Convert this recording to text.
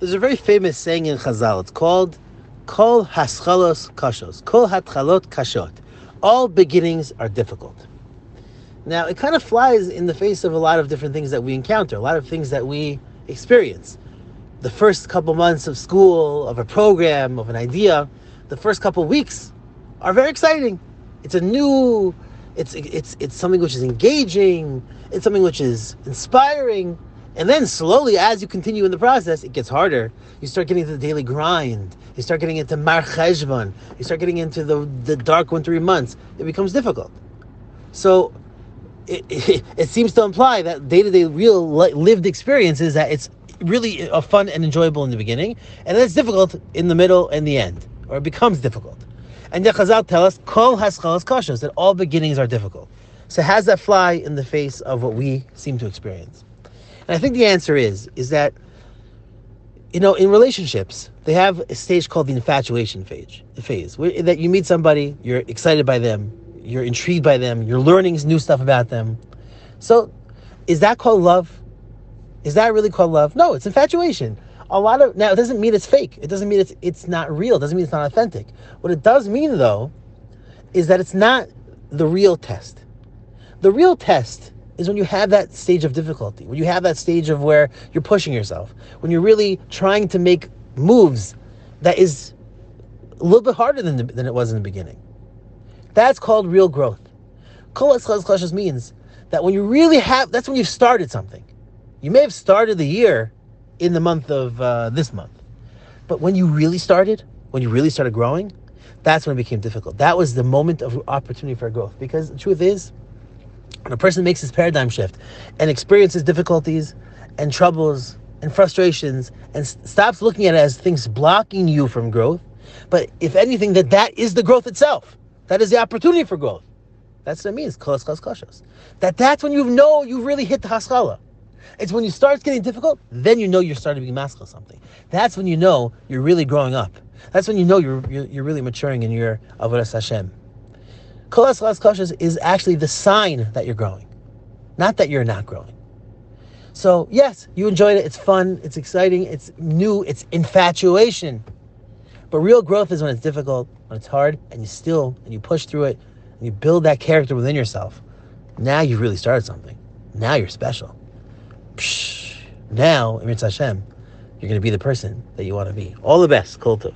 There's a very famous saying in Chazal. It's called Kol Haschalos Kashos. Kol Hatchalot Kashot. All beginnings are difficult. Now, it kind of flies in the face of a lot of different things that we encounter, a lot of things that we experience. The first couple months of school, of a program, of an idea, the first couple weeks are very exciting. It's a new, it's it's it's something which is engaging. It's something which is inspiring. And then slowly, as you continue in the process, it gets harder. You start getting into the daily grind. You start getting into Mar Cheshvan. You start getting into the, the dark wintry months. It becomes difficult. So it, it, it seems to imply that day-to-day real lived experience is that it's really a fun and enjoyable in the beginning, and then it's difficult in the middle and the end, or it becomes difficult. And the Chazal tell us, Kol haschalas kashos, that all beginnings are difficult. So has that fly in the face of what we seem to experience? And I think the answer is, is that, you know, in relationships, they have a stage called the infatuation phase, phase where, that you meet somebody, you're excited by them, you're intrigued by them, you're learning new stuff about them. So, is that called love? Is that really called love? No, it's infatuation. A lot of now it doesn't mean it's fake. It doesn't mean it's it's not real. It doesn't mean it's not authentic. What it does mean though is that it's not the real test. The real test is when you have that stage of difficulty, when you have that stage of where you're pushing yourself, when you're really trying to make moves that is a little bit harder than, the, than it was in the beginning. That's called real growth. Kol means that when you really have, that's when you've started something. You may have started the year in the month of uh, this month, but when you really started, when you really started growing, that's when it became difficult. That was the moment of opportunity for growth. Because the truth is, when a person makes this paradigm shift and experiences difficulties and troubles and frustrations and stops looking at it as things blocking you from growth, but if anything, that that is the growth itself. That is the opportunity for growth. That's what it means. That that's when you know you really hit the haskalah. It's when you start getting difficult, then you know you're starting to be maskal something. That's when you know you're really growing up. That's when you know you're you're, you're really maturing in your avodas Hashem. Kolas is actually the sign that you're growing, not that you're not growing. So, yes, you enjoyed it. It's fun, it's exciting, it's new, it's infatuation. But real growth is when it's difficult, when it's hard, and you still, and you push through it, and you build that character within yourself. Now you've really started something. Now you're special. Psh, now, in Hashem, you're going to be the person that you want to be. All the best, Kol Tuv.